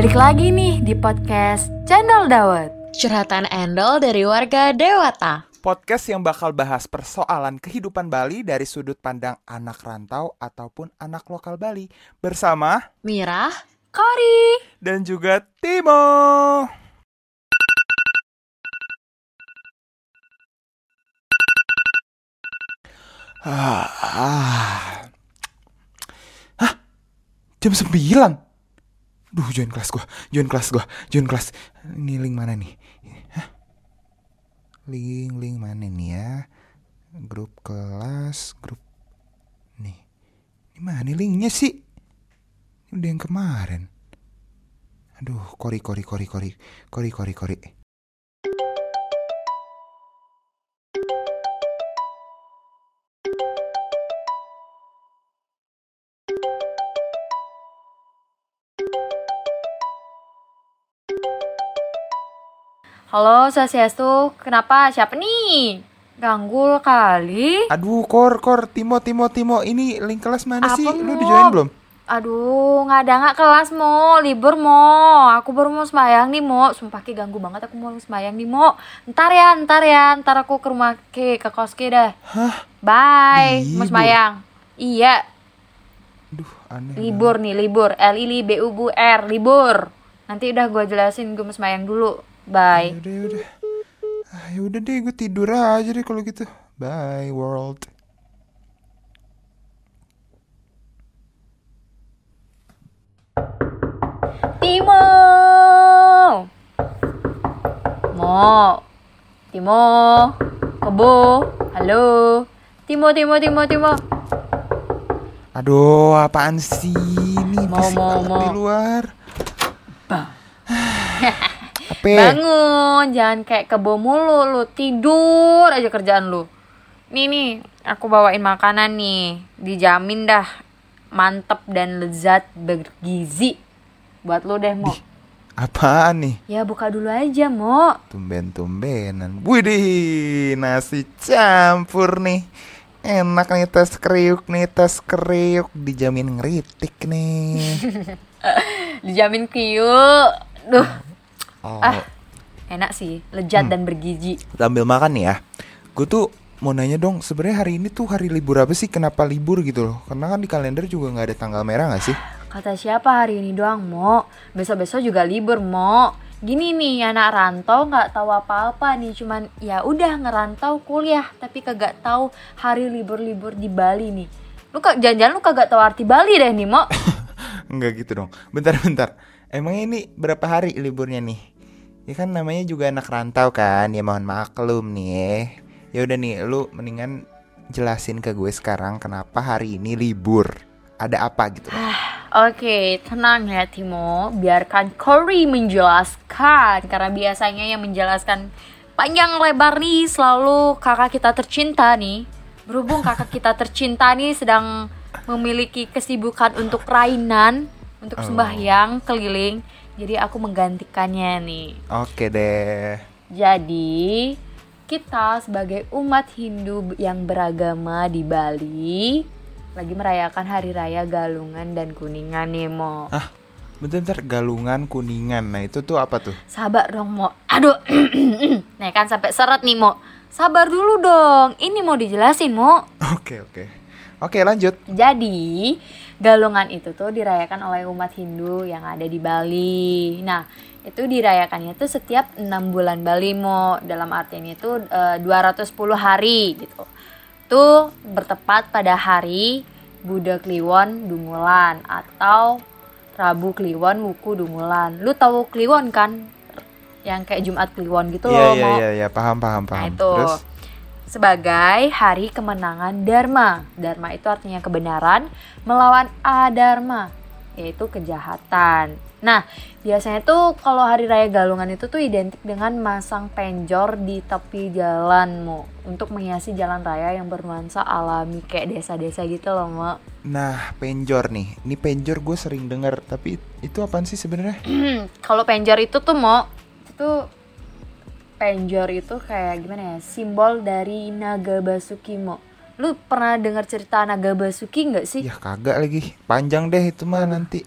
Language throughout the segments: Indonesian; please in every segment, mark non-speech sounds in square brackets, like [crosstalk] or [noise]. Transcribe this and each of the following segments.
Balik lagi nih di podcast Channel Dawet. Curhatan Endol dari warga Dewata. Podcast yang bakal bahas persoalan kehidupan Bali dari sudut pandang anak rantau ataupun anak lokal Bali bersama Mirah, Kori. dan juga Timo. Ah, ah. Hah? Jam 9? Duh, join kelas gua, join kelas gua, join kelas. Ini link mana nih? Hah? Link, link mana nih ya? Grup kelas, grup nih. Ini mana linknya sih? Ini udah yang kemarin. Aduh, kori, kori, kori, kori, kori, kori, kori. Halo, Sasiastu. Kenapa? Siapa nih? Ganggu kali. Aduh, kor, kor, Timo, Timo, Timo. Ini link kelas mana Apa, sih? Lu Mo? udah join belum? Aduh, nggak ada nggak kelas mo, libur mo. Aku baru mau sembayang nih mo. Sumpah ki ganggu banget aku mau sembayang nih mo. Ntar ya, ntar ya, ntar aku ke rumah ke ke kos ki dah. Hah? Bye, mau sembayang. Iya, Aduh, aneh. libur nih, libur. L I L I B U B U R, libur. Nanti udah gue jelasin gue mau sembayang dulu. Bye. Yaudah, yaudah. Ah, yaudah deh, gue tidur aja deh kalau gitu. Bye, world. Timo. Mo. Timo. Kebo. Halo. Timo, Timo, Timo, Timo. Aduh, apaan sih? Ini Mau, mau, mau. di luar. Apa? Bangun, jangan kayak kebo mulu lu. Tidur aja kerjaan lu. Nih nih, aku bawain makanan nih. Dijamin dah mantep dan lezat bergizi. Buat lu deh, Mo. Apaan nih? Ya buka dulu aja, Mo. Tumben-tumbenan. Widih, nasi campur nih. Enak nih tes kriuk nih, tes kriuk. Dijamin ngeritik nih. [laughs] Dijamin kiu. Duh, Oh, ah. Enak sih, lezat dan bergizi. sambil makan nih ya. Gue tuh mau nanya dong, sebenarnya hari ini tuh hari libur apa sih? Kenapa libur gitu loh? Karena kan di kalender juga nggak ada tanggal merah nggak sih? Kata siapa hari ini doang, Mo? Besok-besok juga libur, Mo. Gini nih, anak rantau nggak tahu apa-apa nih, cuman ya udah ngerantau kuliah, tapi kagak tahu hari libur-libur di Bali nih. Lu kak jangan-jangan lu kagak tahu arti Bali deh nih, Mo. [laughs] Enggak gitu dong. Bentar-bentar. Emangnya ini berapa hari liburnya nih? Ya kan namanya juga anak rantau kan. Ya mohon maklum nih. Ya udah nih, lu mendingan jelasin ke gue sekarang kenapa hari ini libur. Ada apa gitu. loh. Oke, tenang ya Timo. Biarkan Cory menjelaskan karena biasanya yang menjelaskan panjang lebar nih selalu kakak kita tercinta nih. Berhubung kakak kita tercinta nih sedang memiliki kesibukan untuk rainan, untuk Oh. sembahyang keliling. Jadi aku menggantikannya nih. Oke deh. Jadi, kita sebagai umat Hindu yang beragama di Bali lagi merayakan hari raya Galungan dan Kuningan nih, Mo. Bentar-bentar galungan kuningan. Nah, itu tuh apa tuh? Sabar dong, Mo. Aduh. [clears throat] nah, kan sampai seret nih, Mo. Sabar dulu dong. Ini mau dijelasin, Mo. Oke, oke. Oke, lanjut. Jadi, Galungan itu tuh dirayakan oleh umat Hindu yang ada di Bali. Nah, itu dirayakannya tuh setiap enam bulan Bali, Mo. Dalam artian itu eh, 210 hari gitu. Tuh bertepat pada hari Buddha Kliwon Dungulan atau Rabu Kliwon Wuku Dungulan. Lu tahu Kliwon kan? Yang kayak Jumat Kliwon gitu Iya, loh, iya, Mo. iya, iya, paham, paham, Nah paham. itu Terus sebagai hari kemenangan Dharma. Dharma itu artinya kebenaran melawan adharma, yaitu kejahatan. Nah, biasanya tuh kalau hari raya Galungan itu tuh identik dengan masang penjor di tepi jalanmu untuk menghiasi jalan raya yang bernuansa alami kayak desa-desa gitu loh, Mo. Nah, penjor nih. Ini penjor gue sering denger, tapi itu apaan sih sebenarnya? [clears throat] kalau penjor itu tuh Mo, itu penjor itu kayak gimana ya? Simbol dari naga basuki, Mo. Lu pernah dengar cerita naga basuki nggak sih? Ya kagak lagi. Panjang deh itu mah nanti.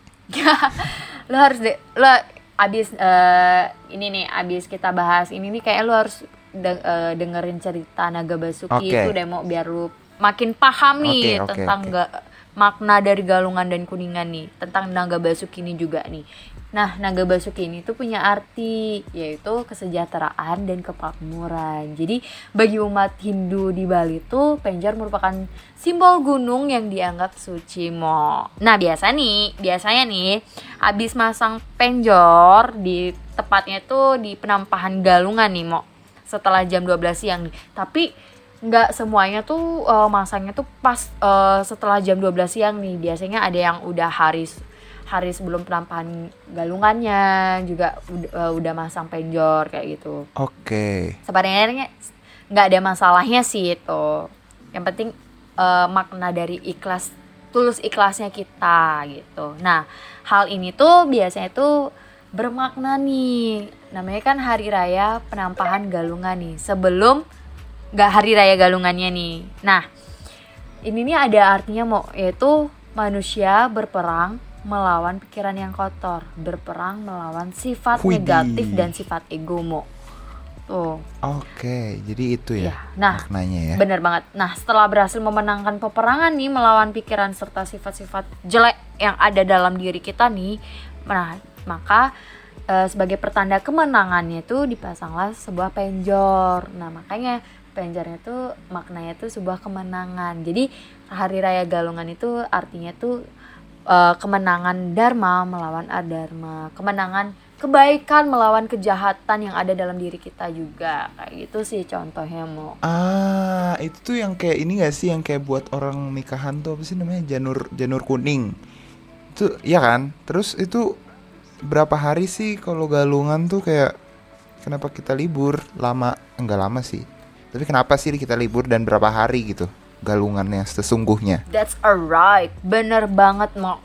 lu harus de lu abis eh, ini nih abis kita bahas ini nih kayak lu harus de- eh, dengerin cerita Naga Basuki Oke. itu demo biar lu makin paham nih Oke, oke, tentang oke. ga- makna dari Galungan dan Kuningan nih tentang Naga Basuki ini juga nih. Nah, Naga Basuki ini tuh punya arti yaitu kesejahteraan dan kemakmuran. Jadi bagi umat Hindu di Bali tuh Penjor merupakan simbol gunung yang dianggap suci mo. Nah, biasa nih, biasanya nih habis masang Penjor di tepatnya tuh di penampahan Galungan nih mo. Setelah jam 12 siang nih. Tapi nggak semuanya tuh eh, masangnya tuh pas eh, setelah jam 12 siang nih biasanya ada yang udah hari hari sebelum penampahan galungannya juga udah, eh, udah masang penjor kayak gitu. Oke. sebenarnya nggak ada masalahnya sih itu. Yang penting eh, makna dari ikhlas tulus ikhlasnya kita gitu. Nah hal ini tuh biasanya tuh bermakna nih. Namanya kan hari raya penampahan galungan nih. Sebelum nggak hari raya galungannya nih. Nah ini nih ada artinya mau yaitu manusia berperang melawan pikiran yang kotor berperang melawan sifat Widih. negatif dan sifat ego mo tuh Oke, jadi itu ya, Ya, nah, maknanya ya. Bener banget. Nah, setelah berhasil memenangkan peperangan nih melawan pikiran serta sifat-sifat jelek yang ada dalam diri kita nih, nah maka eh, sebagai pertanda kemenangannya itu dipasanglah sebuah penjor. Nah, makanya penjornya itu maknanya itu sebuah kemenangan. Jadi hari raya Galungan itu artinya tuh eh, kemenangan Dharma melawan Adharma, kemenangan kebaikan melawan kejahatan yang ada dalam diri kita juga kayak gitu sih contohnya mau Ah, itu tuh yang kayak ini gak sih yang kayak buat orang nikahan tuh apa sih namanya janur janur kuning. Itu ya kan? Terus itu berapa hari sih kalau galungan tuh kayak kenapa kita libur lama? Enggak lama sih. Tapi kenapa sih kita libur dan berapa hari gitu galungannya sesungguhnya? That's alright, bener banget mau.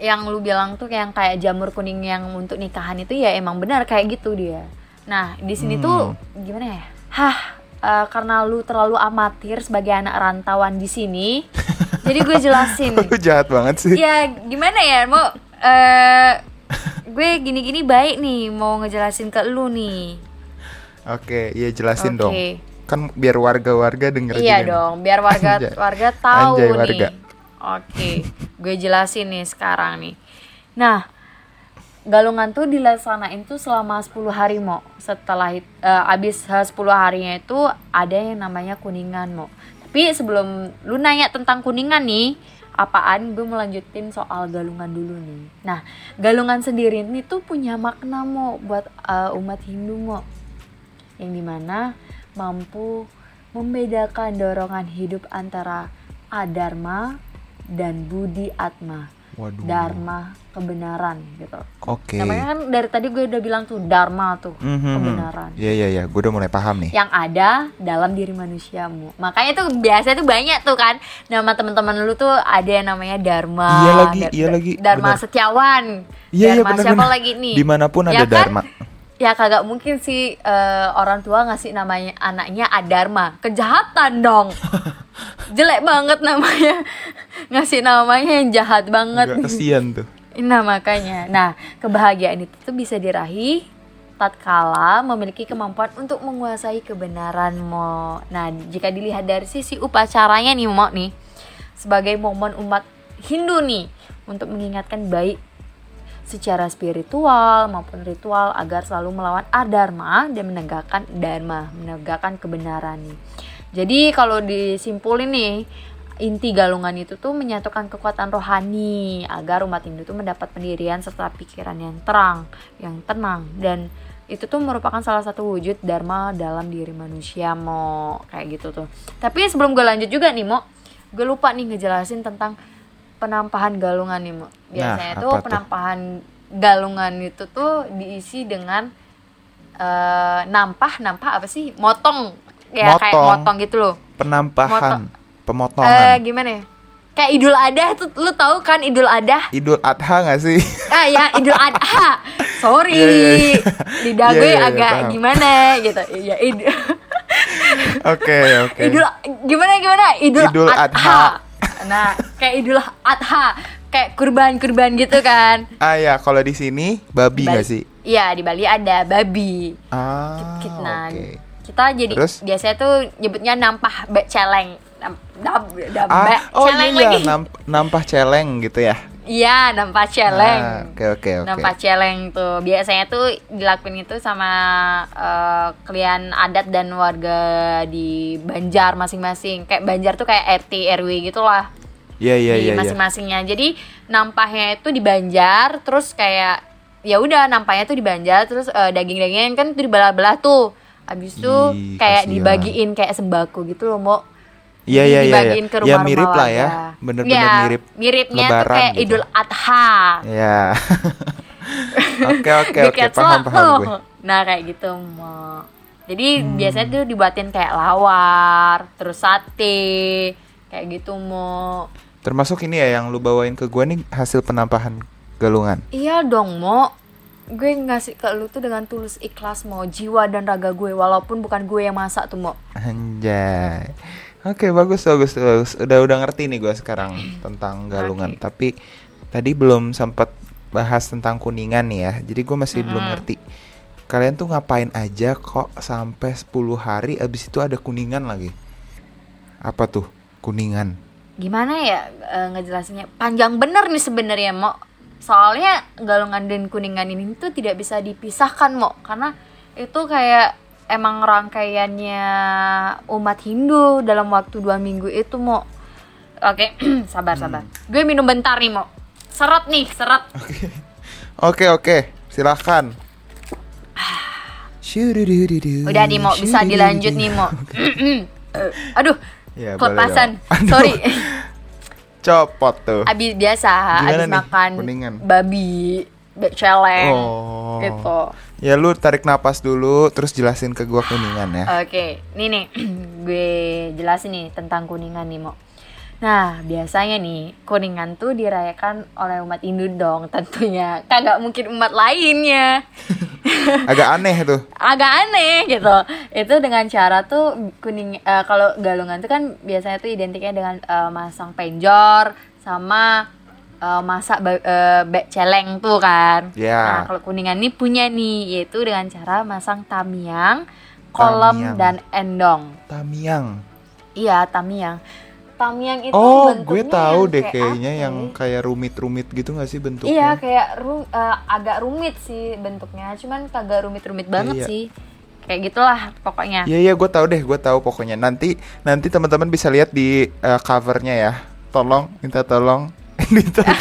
Yang lu bilang tuh yang kayak jamur kuning yang untuk nikahan itu ya emang benar kayak gitu dia. Nah di sini tuh gimana ya? Hah, eh, karena lu terlalu amatir sebagai anak rantauan di sini, [laughs] jadi gue jelasin. Lu jahat banget sih. ya gimana ya mau? eh gue gini-gini baik nih mau ngejelasin ke lu nih. Oke, iya jelasin dong. Kan biar warga-warga denger Iya juga nih. dong, biar warga [laughs] Anjay. warga tahu Anjay, nih. warga. Oke, gue jelasin nih sekarang nih. Nah, galungan tuh dilaksanain tuh selama 10 hari mo. Setelah eh, abis eh, 10 harinya itu ada yang namanya kuningan mo. Tapi sebelum lu nanya tentang kuningan nih, apaan gue melanjutin soal galungan dulu nih. Nah, galungan sendiri ini tuh punya makna mo buat eh, umat Hindu mo yang di mana mampu membedakan dorongan hidup antara adharma dan budi atma Waduh. dharma kebenaran gitu Oke. namanya kan dari tadi gue udah bilang tuh dharma tuh Mhm. kebenaran Iya iya iya, gue udah mulai paham nih. yang ada dalam diri manusiamu makanya tuh biasa tuh banyak tuh kan nama teman-teman lu tuh ada yang namanya dharma Iya lagi, iya lagi, dharma benar. setiawan Iya iya benar siapa benar. lagi nih Di mana pun Ya ada kan? dharma. Ya kagak mungkin sih eh, orang tua ngasih namanya anaknya Adarma. Kejahatan dong. [laughs] Jelek banget namanya. Ngasih namanya yang jahat banget. Enggak kesian tuh. [laughs] Nah makanya. Nah kebahagiaan itu tuh bisa diraih tatkala memiliki kemampuan untuk menguasai kebenaran mo. Nah jika dilihat dari sisi upacaranya nih mo nih sebagai momen umat Hindu nih untuk mengingatkan baik secara spiritual maupun ritual agar selalu melawan adharma dan menegakkan dharma, menegakkan kebenaran nih. Jadi kalau disimpulin nih inti galungan itu tuh menyatukan kekuatan rohani agar umat Hindu tuh mendapat pendirian serta pikiran yang terang, yang tenang dan itu tuh merupakan salah satu wujud dharma dalam diri manusia mo kayak gitu tuh. Tapi sebelum gue lanjut juga nih mo, gue lupa nih ngejelasin tentang penampahan galungan nih mo. Biasanya Nah, tuh penampahan galungan itu tuh diisi dengan eh nampah, nampah apa sih? Motong ya kayak Motong. motong gitu loh. Penampahan, Eh pemotongan. gimana ya? Kayak Idul Adha tuh lu tahu kan Idul Adha? Idul Adha gak sih? [laughs] Ah ya Idul Adha. Sorry. Iya, iya, iya. Lidah Iya, gue iya, iya, agak paham. gimana gitu. Ya Idul [laughs] Oke oke. Idul gimana gimana? Idul, Idul Adha. Adha. Nah, kayak Idul Adha. kayak kurban-kurban gitu kan. Ah ya, kalau di sini babi nggak sih? Iya, di Bali ada babi. Ah, Kit- oke. kita jadi Terus? biasanya tuh nyebutnya nampah celeng. Nam, dab, dab, Ah, oh celeng iya, lagi. namp- nampah celeng gitu ya. Iya, nampah celeng. Ah, Oke oke oke. Nampah celeng tuh biasanya tuh dilakuin itu sama eh, klien adat dan warga di Banjar masing-masing. Kayak Banjar tuh kayak RT RW gitulah Iya iya di iya. iya. masing-masingnya. Jadi nampahnya itu di Banjar, terus kayak ya udah nampahnya tuh di Banjar, terus eh, daging-dagingnya kan tuh dibelah-belah tuh. Habis itu Ih, kayak kasihan. dibagiin kayak sembako gitu loh, Mo. Iya iya iya. dibagiin iya. ke Ya rumah-rumah mirip lah ya, bener-bener Ya, mirip. Miripnya tuh kayak gitu. Idul Adha. Ya. [laughs] Oke oke oke paham paham tuh. gue. Nah kayak gitu Mo. Jadi Hmm. biasanya tuh dibuatin kayak lawar, terus sate, kayak gitu Mo. Termasuk ini ya yang lu bawain ke gue nih hasil penampahan galungan. Iya dong Mo. Gue ngasih ke lu tuh dengan tulus ikhlas Mo, jiwa dan raga gue walaupun bukan gue yang masak tuh Mo. Anjay. Oke bagus bagus bagus. Udah udah ngerti nih gue sekarang tentang galungan. Oke. Tapi tadi belum sempat bahas tentang kuningan nih ya. Jadi gue masih belum Mm-mm. ngerti. Kalian tuh ngapain aja kok sampai 10 hari abis itu ada kuningan lagi? Apa tuh kuningan? Gimana ya eh, ngejelasinnya? Panjang bener nih sebenarnya Mo. Soalnya galungan dan kuningan ini tuh tidak bisa dipisahkan Mo, karena itu kayak emang rangkaiannya umat Hindu dalam waktu dua minggu itu Mo. Oke, [clears throat] sabar sabar. Gue minum bentar nih Mo. Seret nih, seret. Oke oke, silahkan. [sighs] Udah nih Mo, bisa dilanjut nih. Eh, [laughs] Aduh, Ya, kelepasan. Sorry. Copot tuh. Abis biasa, Gimana abis nih, makan kuningan? babi, celeng, Oh. gitu. Ya lu tarik napas dulu, terus jelasin ke gua kuningan ya. Oke, nih nih [clears throat] gue jelasin nih tentang kuningan nih Mo. Nah, biasanya nih kuningan tuh dirayakan oleh umat Hindu dong tentunya. Kagak mungkin umat lainnya. [laughs] Agak aneh tuh. Agak aneh gitu. Itu dengan cara tuh kuning eh, kalau galungan tuh kan biasanya tuh identiknya dengan eh, masang penjor sama eh, masak eh, bek celeng tuh kan. Ya. Nah, kalau kuningan ini punya nih yaitu dengan cara masang tamiang, kolom Tamiang. dan endong. Tamiang. Iya, tamiang. Tamiang itu Oh, gue tahu yang deh kayak kayaknya apa yang ya? kayak rumit-rumit gitu gak sih Iya, bentuknya? kayak ru- eh, agak rumit sih bentuknya, cuman kagak rumit-rumit banget Iya. sih. Kayak gitulah pokoknya. Iya iya gue tahu deh, gue tahu pokoknya. Nanti nanti teman-teman bisa lihat di eh, covernya ya. Tolong, minta tolong. Minta- [laughs]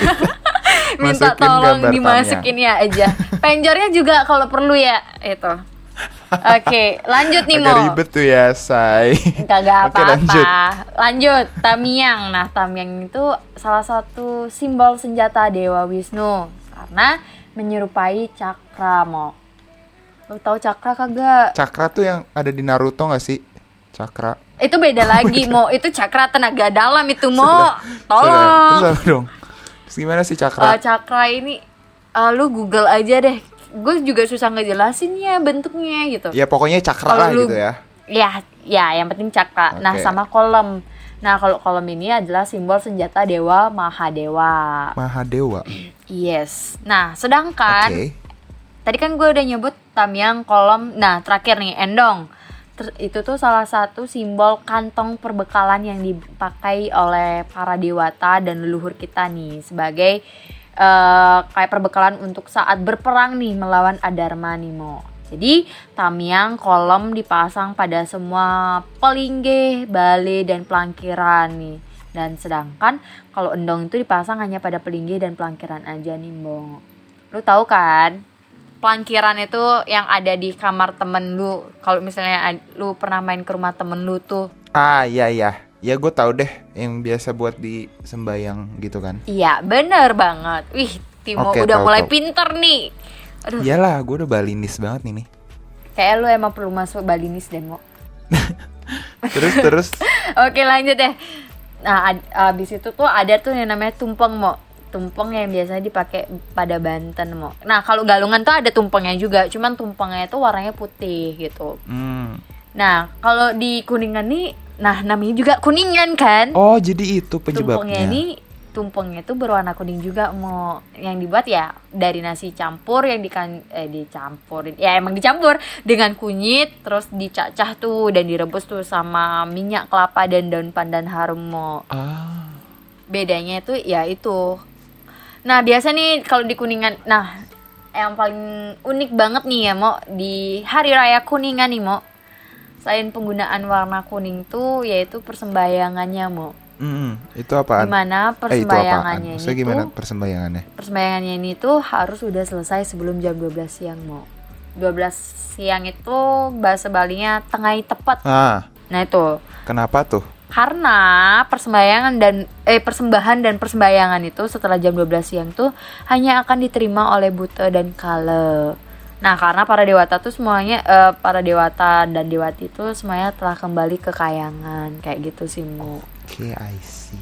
Minta masukin tolong dimasukin ya aja. Penjornya juga kalau perlu ya itu. Oke, lanjut nih Agak Mo. ribet tuh ya, say. Kagak Oke, lanjut. apa-apa. Lanjut, Tamiang. Nah, Tamiang itu salah satu simbol senjata Dewa Wisnu karena menyerupai cakra, Mo. Lu tahu cakra kagak? Cakra tuh yang ada di Naruto gak sih? Cakra. Itu beda lagi, Mo. Itu cakra tenaga dalam itu. Terus Tolong. apa dong? Terus gimana sih cakra? cakra ini eh, lu Google aja deh. Gue juga susah ngejelasinnya bentuknya gitu. ya pokoknya cakra lah lu- gitu ya. Ya, ya yang penting cakra. Nah, Oke. sama kolom. Nah, kalau kolom ini adalah simbol senjata dewa Mahadewa. Mahadewa. Yes. Nah, sedangkan Oke. tadi kan gue udah nyebut Tamiang, kolom. Nah, terakhir nih endong. Itu tuh salah satu simbol kantong perbekalan yang dipakai oleh para dewata dan leluhur kita nih sebagai eh, kayak perbekalan untuk saat berperang nih melawan Adharma nih Mo. Jadi tamiang kolom dipasang pada semua pelinggih, bale dan pelangkiran nih. Dan sedangkan kalau endong itu dipasang hanya pada pelinggih dan pelangkiran aja nih Mo. Lu tahu kan? Pelangkiran itu yang ada di kamar temen lu. Kalau misalnya lu pernah main ke rumah temen lu tuh. Ah iya iya. Ya gue tahu deh yang biasa buat di sembayang gitu kan. Iya, bener banget. Wih, Timo Oke, udah tahu, mulai tahu. pinter nih. Aduh, Iyalah, gue udah balinis banget nih nih. kayak lu emang perlu masuk Balinis deh, Mo. [laughs] Terus terus [laughs] Oke, lanjut deh. Nah, abis itu tuh ada tuh yang namanya tumpeng, Mo. Tumpeng yang biasanya dipakai pada Banten, Mo. Nah, kalau galungan tuh ada tumpengnya juga, cuman tumpengnya itu warnanya putih gitu. hmm. Nah, kalau di Kuningan nih, nah namanya juga Kuningan kan? Oh, jadi itu tumpengnya penyebabnya. ini tumpengnya itu berwarna kuning juga mau yang dibuat ya dari nasi campur yang dikan eh dicampur ya emang dicampur dengan kunyit terus dicacah tuh dan direbus tuh sama minyak kelapa dan daun pandan harum mo Ah. bedanya itu ya itu nah biasa nih kalau di kuningan nah yang paling unik banget nih ya mo di hari raya kuningan nih mo selain penggunaan warna kuning tuh yaitu persembahyangannya mo Mm, itu apaan? di mana Eh, itu apaan? ini gimana tuh persembahyangannya? persembahyangannya ini tuh harus sudah selesai sebelum jam 12 siang mo 12 siang itu bahasa Balinya tengah tepat Ah, nah itu kenapa tuh? Karena persembahyangan dan eh persembahan dan persembahyangan itu setelah jam 12 siang tuh hanya akan diterima oleh buta dan kale. Nah, karena para dewata tuh semuanya eh, para dewata dan dewati itu semuanya telah kembali ke kayangan kayak gitu sih, Mu. Oke, I see.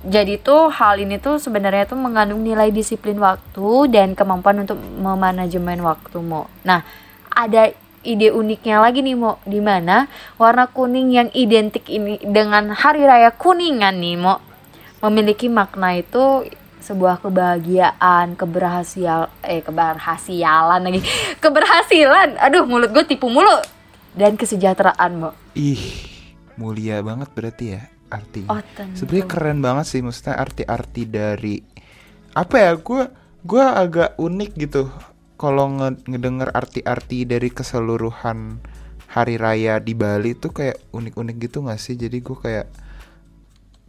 Jadi tuh hal ini tuh sebenarnya tuh mengandung nilai disiplin waktu dan kemampuan untuk memanajemen waktu, Mo. Nah, ada ide uniknya lagi nih, Mo, di mana warna kuning yang identik ini dengan hari raya kuningan nih, Mo, memiliki makna itu sebuah kebahagiaan, keberhasial eh keberhasialan lagi. [laughs] Keberhasilan. Aduh, mulut gue tipu mulu. Dan kesejahteraan, Mo. Ih, mulia banget berarti ya artinya. Oh. Sebenarnya keren banget sih maksudnya arti-arti dari apa ya? Gue gue agak unik gitu kalau nge- ngedenger arti-arti dari keseluruhan hari raya di Bali tuh kayak unik-unik gitu gak sih? Jadi gue kayak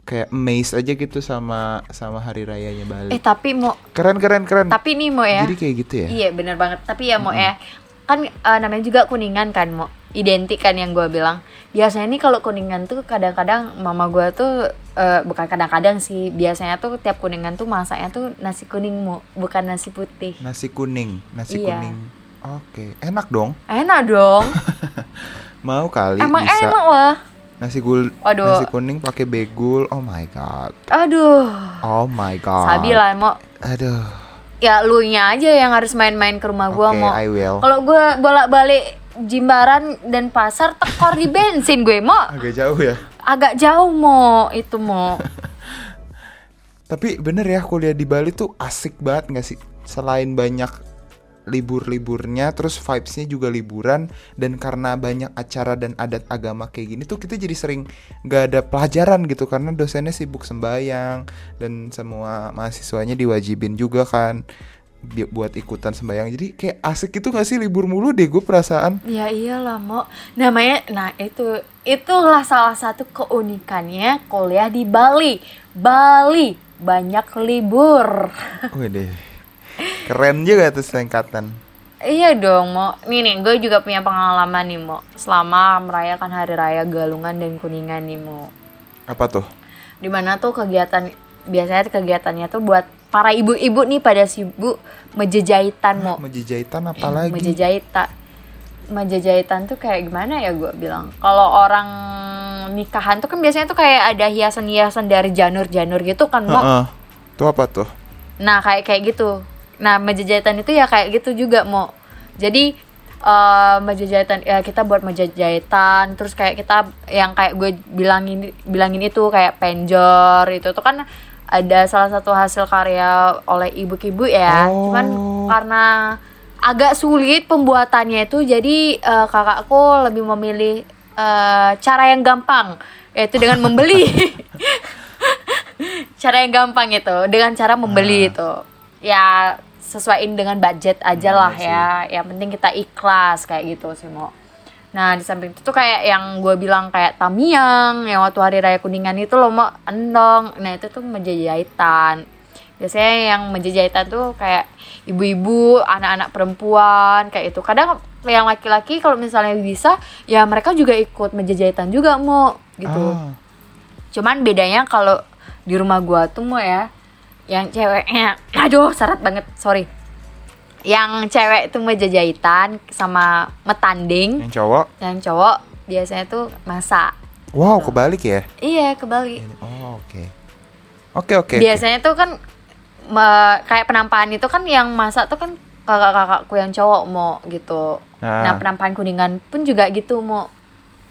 kayak amazed aja gitu sama sama hari rayanya Bali. Eh, tapi Mo, Keren keren keren. tapi nih Mo ya. Jadi kayak gitu ya? Iya bener banget. Tapi ya mau ya kan eh, namanya juga kuningan kan mau identik kan yang gue bilang. Biasanya nih kalau kuningan tuh kadang-kadang mama gue tuh eh, bukan kadang-kadang sih biasanya tuh tiap kuningan tuh masaknya tuh nasi kuning mu bukan nasi putih. Nasi kuning, nasi Iya. kuning. Oke, enak dong. Enak dong. [laughs] Mau kali Emang bisa. enak lah. Nasi gul Waduh. nasi kuning pakai begul. Oh my god. Aduh. Oh my god. Sabi lah mau Aduh. Ya lu nya aja yang harus main-main ke rumah gue Oke, mau. I will. Kalau gue bolak-balik Jimbaran dan pasar tekor di bensin gue mau Agak jauh ya. agak jauh mau itu mau Tapi bener ya kuliah di Bali tuh asik banget gak sih? Selain banyak libur-liburnya, terus vibesnya juga liburan dan karena banyak acara dan adat agama kayak gini tuh kita jadi sering gak ada pelajaran gitu karena dosennya sibuk sembayang dan semua mahasiswanya diwajibin juga kan buat ikutan sembayang jadi kayak asik itu gak sih libur mulu deh gue perasaan Ya iyalah mau namanya nah itu itulah salah satu keunikannya kuliah di Bali. Bali banyak libur. Wih keren juga tuh singkatan. Iya dong mau nih nih gue juga punya pengalaman nih mau selama merayakan hari raya Galungan dan Kuningan nih mau apa tuh? Di mana tuh kegiatan biasanya kegiatannya tuh buat para ibu-ibu nih pada sibuk mejejahitan mau meja jahitan apa lagi? meja jahitan meja jahitan tuh kayak gimana ya gue bilang? Kalau orang nikahan tuh kan biasanya tuh kayak ada hiasan-hiasan dari janur-janur gitu kan mau Heeh. tuh apa tuh? Nah kayak kayak gitu nah meja jahitan itu ya kayak gitu juga mau jadi eh meja jahitan ya kita buat meja jahitan terus kayak kita yang kayak gue bilangin bilangin itu kayak penjor itu. Tuh kan ada salah satu hasil karya oleh ibu-ibu ya. Cuman Oh. karena agak sulit pembuatannya itu jadi eh, kakakku lebih memilih eh, cara yang gampang yaitu dengan membeli. [laughs] [laughs] Cara yang gampang itu dengan cara membeli itu. Ya sesuaiin dengan budget aja lah ya. Yang penting kita ikhlas kayak gitu sih mau nah di samping itu tuh kayak yang gue bilang kayak tamiang yang waktu hari raya kuningan itu loh mau endong. Nah itu tuh meja jahitan biasanya yang meja jahitan tuh kayak ibu-ibu anak-anak perempuan kayak itu kadang yang laki-laki kalau misalnya bisa ya mereka juga ikut meja jahitan juga mau gitu. Ah. Cuman bedanya kalau di rumah gua tuh mau ya yang ceweknya aduh syarat banget sorry. Yang cewek itu meja jahitan sama metanding. Yang cowok? Yang cowok biasanya tuh masak wow kebalik ya? Iya kebalik. Oh oke. Oke oke oke. biasanya tuh kan me- kayak penampakan itu kan yang masak tuh kan kakak-kakakku yang cowok mau gitu. Ah. nah penampakan kuningan pun juga gitu mau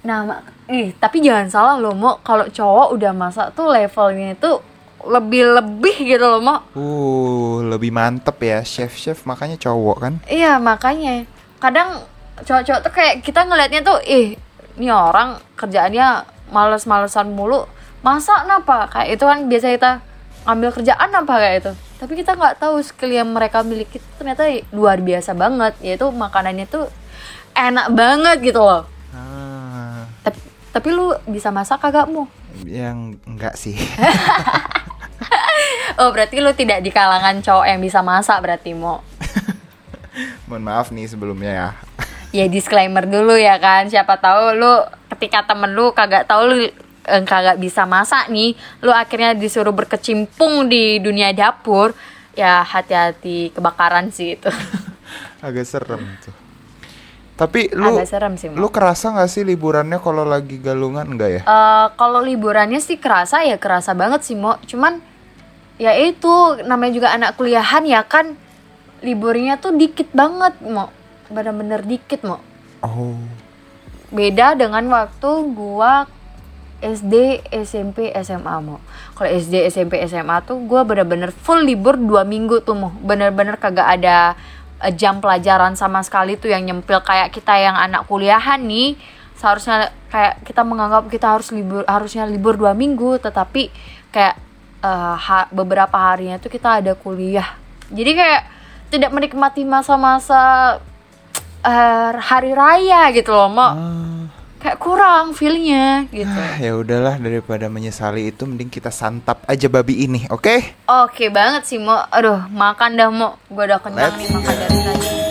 nah ih tapi jangan salah loh mau kalau cowok udah masak tuh levelnya itu lebih-lebih gitu loh mau Uh, lebih mantep ya chef-chef makanya cowok kan. iya makanya. Kadang cowok-cowok tuh kayak kita ngelihatnya tuh ih ini orang kerjaannya males-malesan mulu. Masa kenapa? Kayak itu kan biasa kita ambil kerjaan apa kayak itu. Tapi kita nggak tahu skill yang mereka miliki itu ternyata luar biasa banget. Yaitu makanannya tuh enak banget gitu loh. Ah, tapi tapi lu bisa masak kagak mu yang enggak sih. [laughs] [laughs] oh berarti lu tidak di kalangan cowok yang bisa masak berarti mau [laughs] Mohon maaf nih sebelumnya ya. [laughs] ya disclaimer dulu ya kan siapa tahu lu ketika temen lu kagak tahu lu eh, kagak bisa masak nih lu akhirnya disuruh berkecimpung di dunia dapur ya hati-hati kebakaran sih itu Agak serem tuh. Tapi lu agak serem sih lu Mo. kerasa nggak sih liburannya kalau lagi galungan enggak ya? Eh, kalau liburannya sih kerasa ya kerasa banget sih mo cuman ya itu namanya juga anak kuliahan ya kan liburnya tuh dikit banget mo bener-bener dikit mo Oh. beda dengan waktu gua SD, SMP, SMA mau. Kalau SD, SMP, SMA tuh gua bener-bener full libur dua minggu tuh mau. Bener-bener kagak ada eh, jam pelajaran sama sekali tuh yang nyempil kayak kita yang anak kuliahan nih. Seharusnya kayak kita menganggap kita harus libur harusnya libur dua minggu, tetapi kayak eh, ha- beberapa harinya tuh kita ada kuliah. Jadi kayak tidak menikmati masa-masa eh, hari raya gitu loh, mau Ah, kayak kurang feelnya gitu. ah, ya udahlah daripada menyesali itu mending kita santap aja babi ini, oke? Oke banget sih mau, aduh makan dah mau, gue udah kenyang Let's nih makan dari tadi.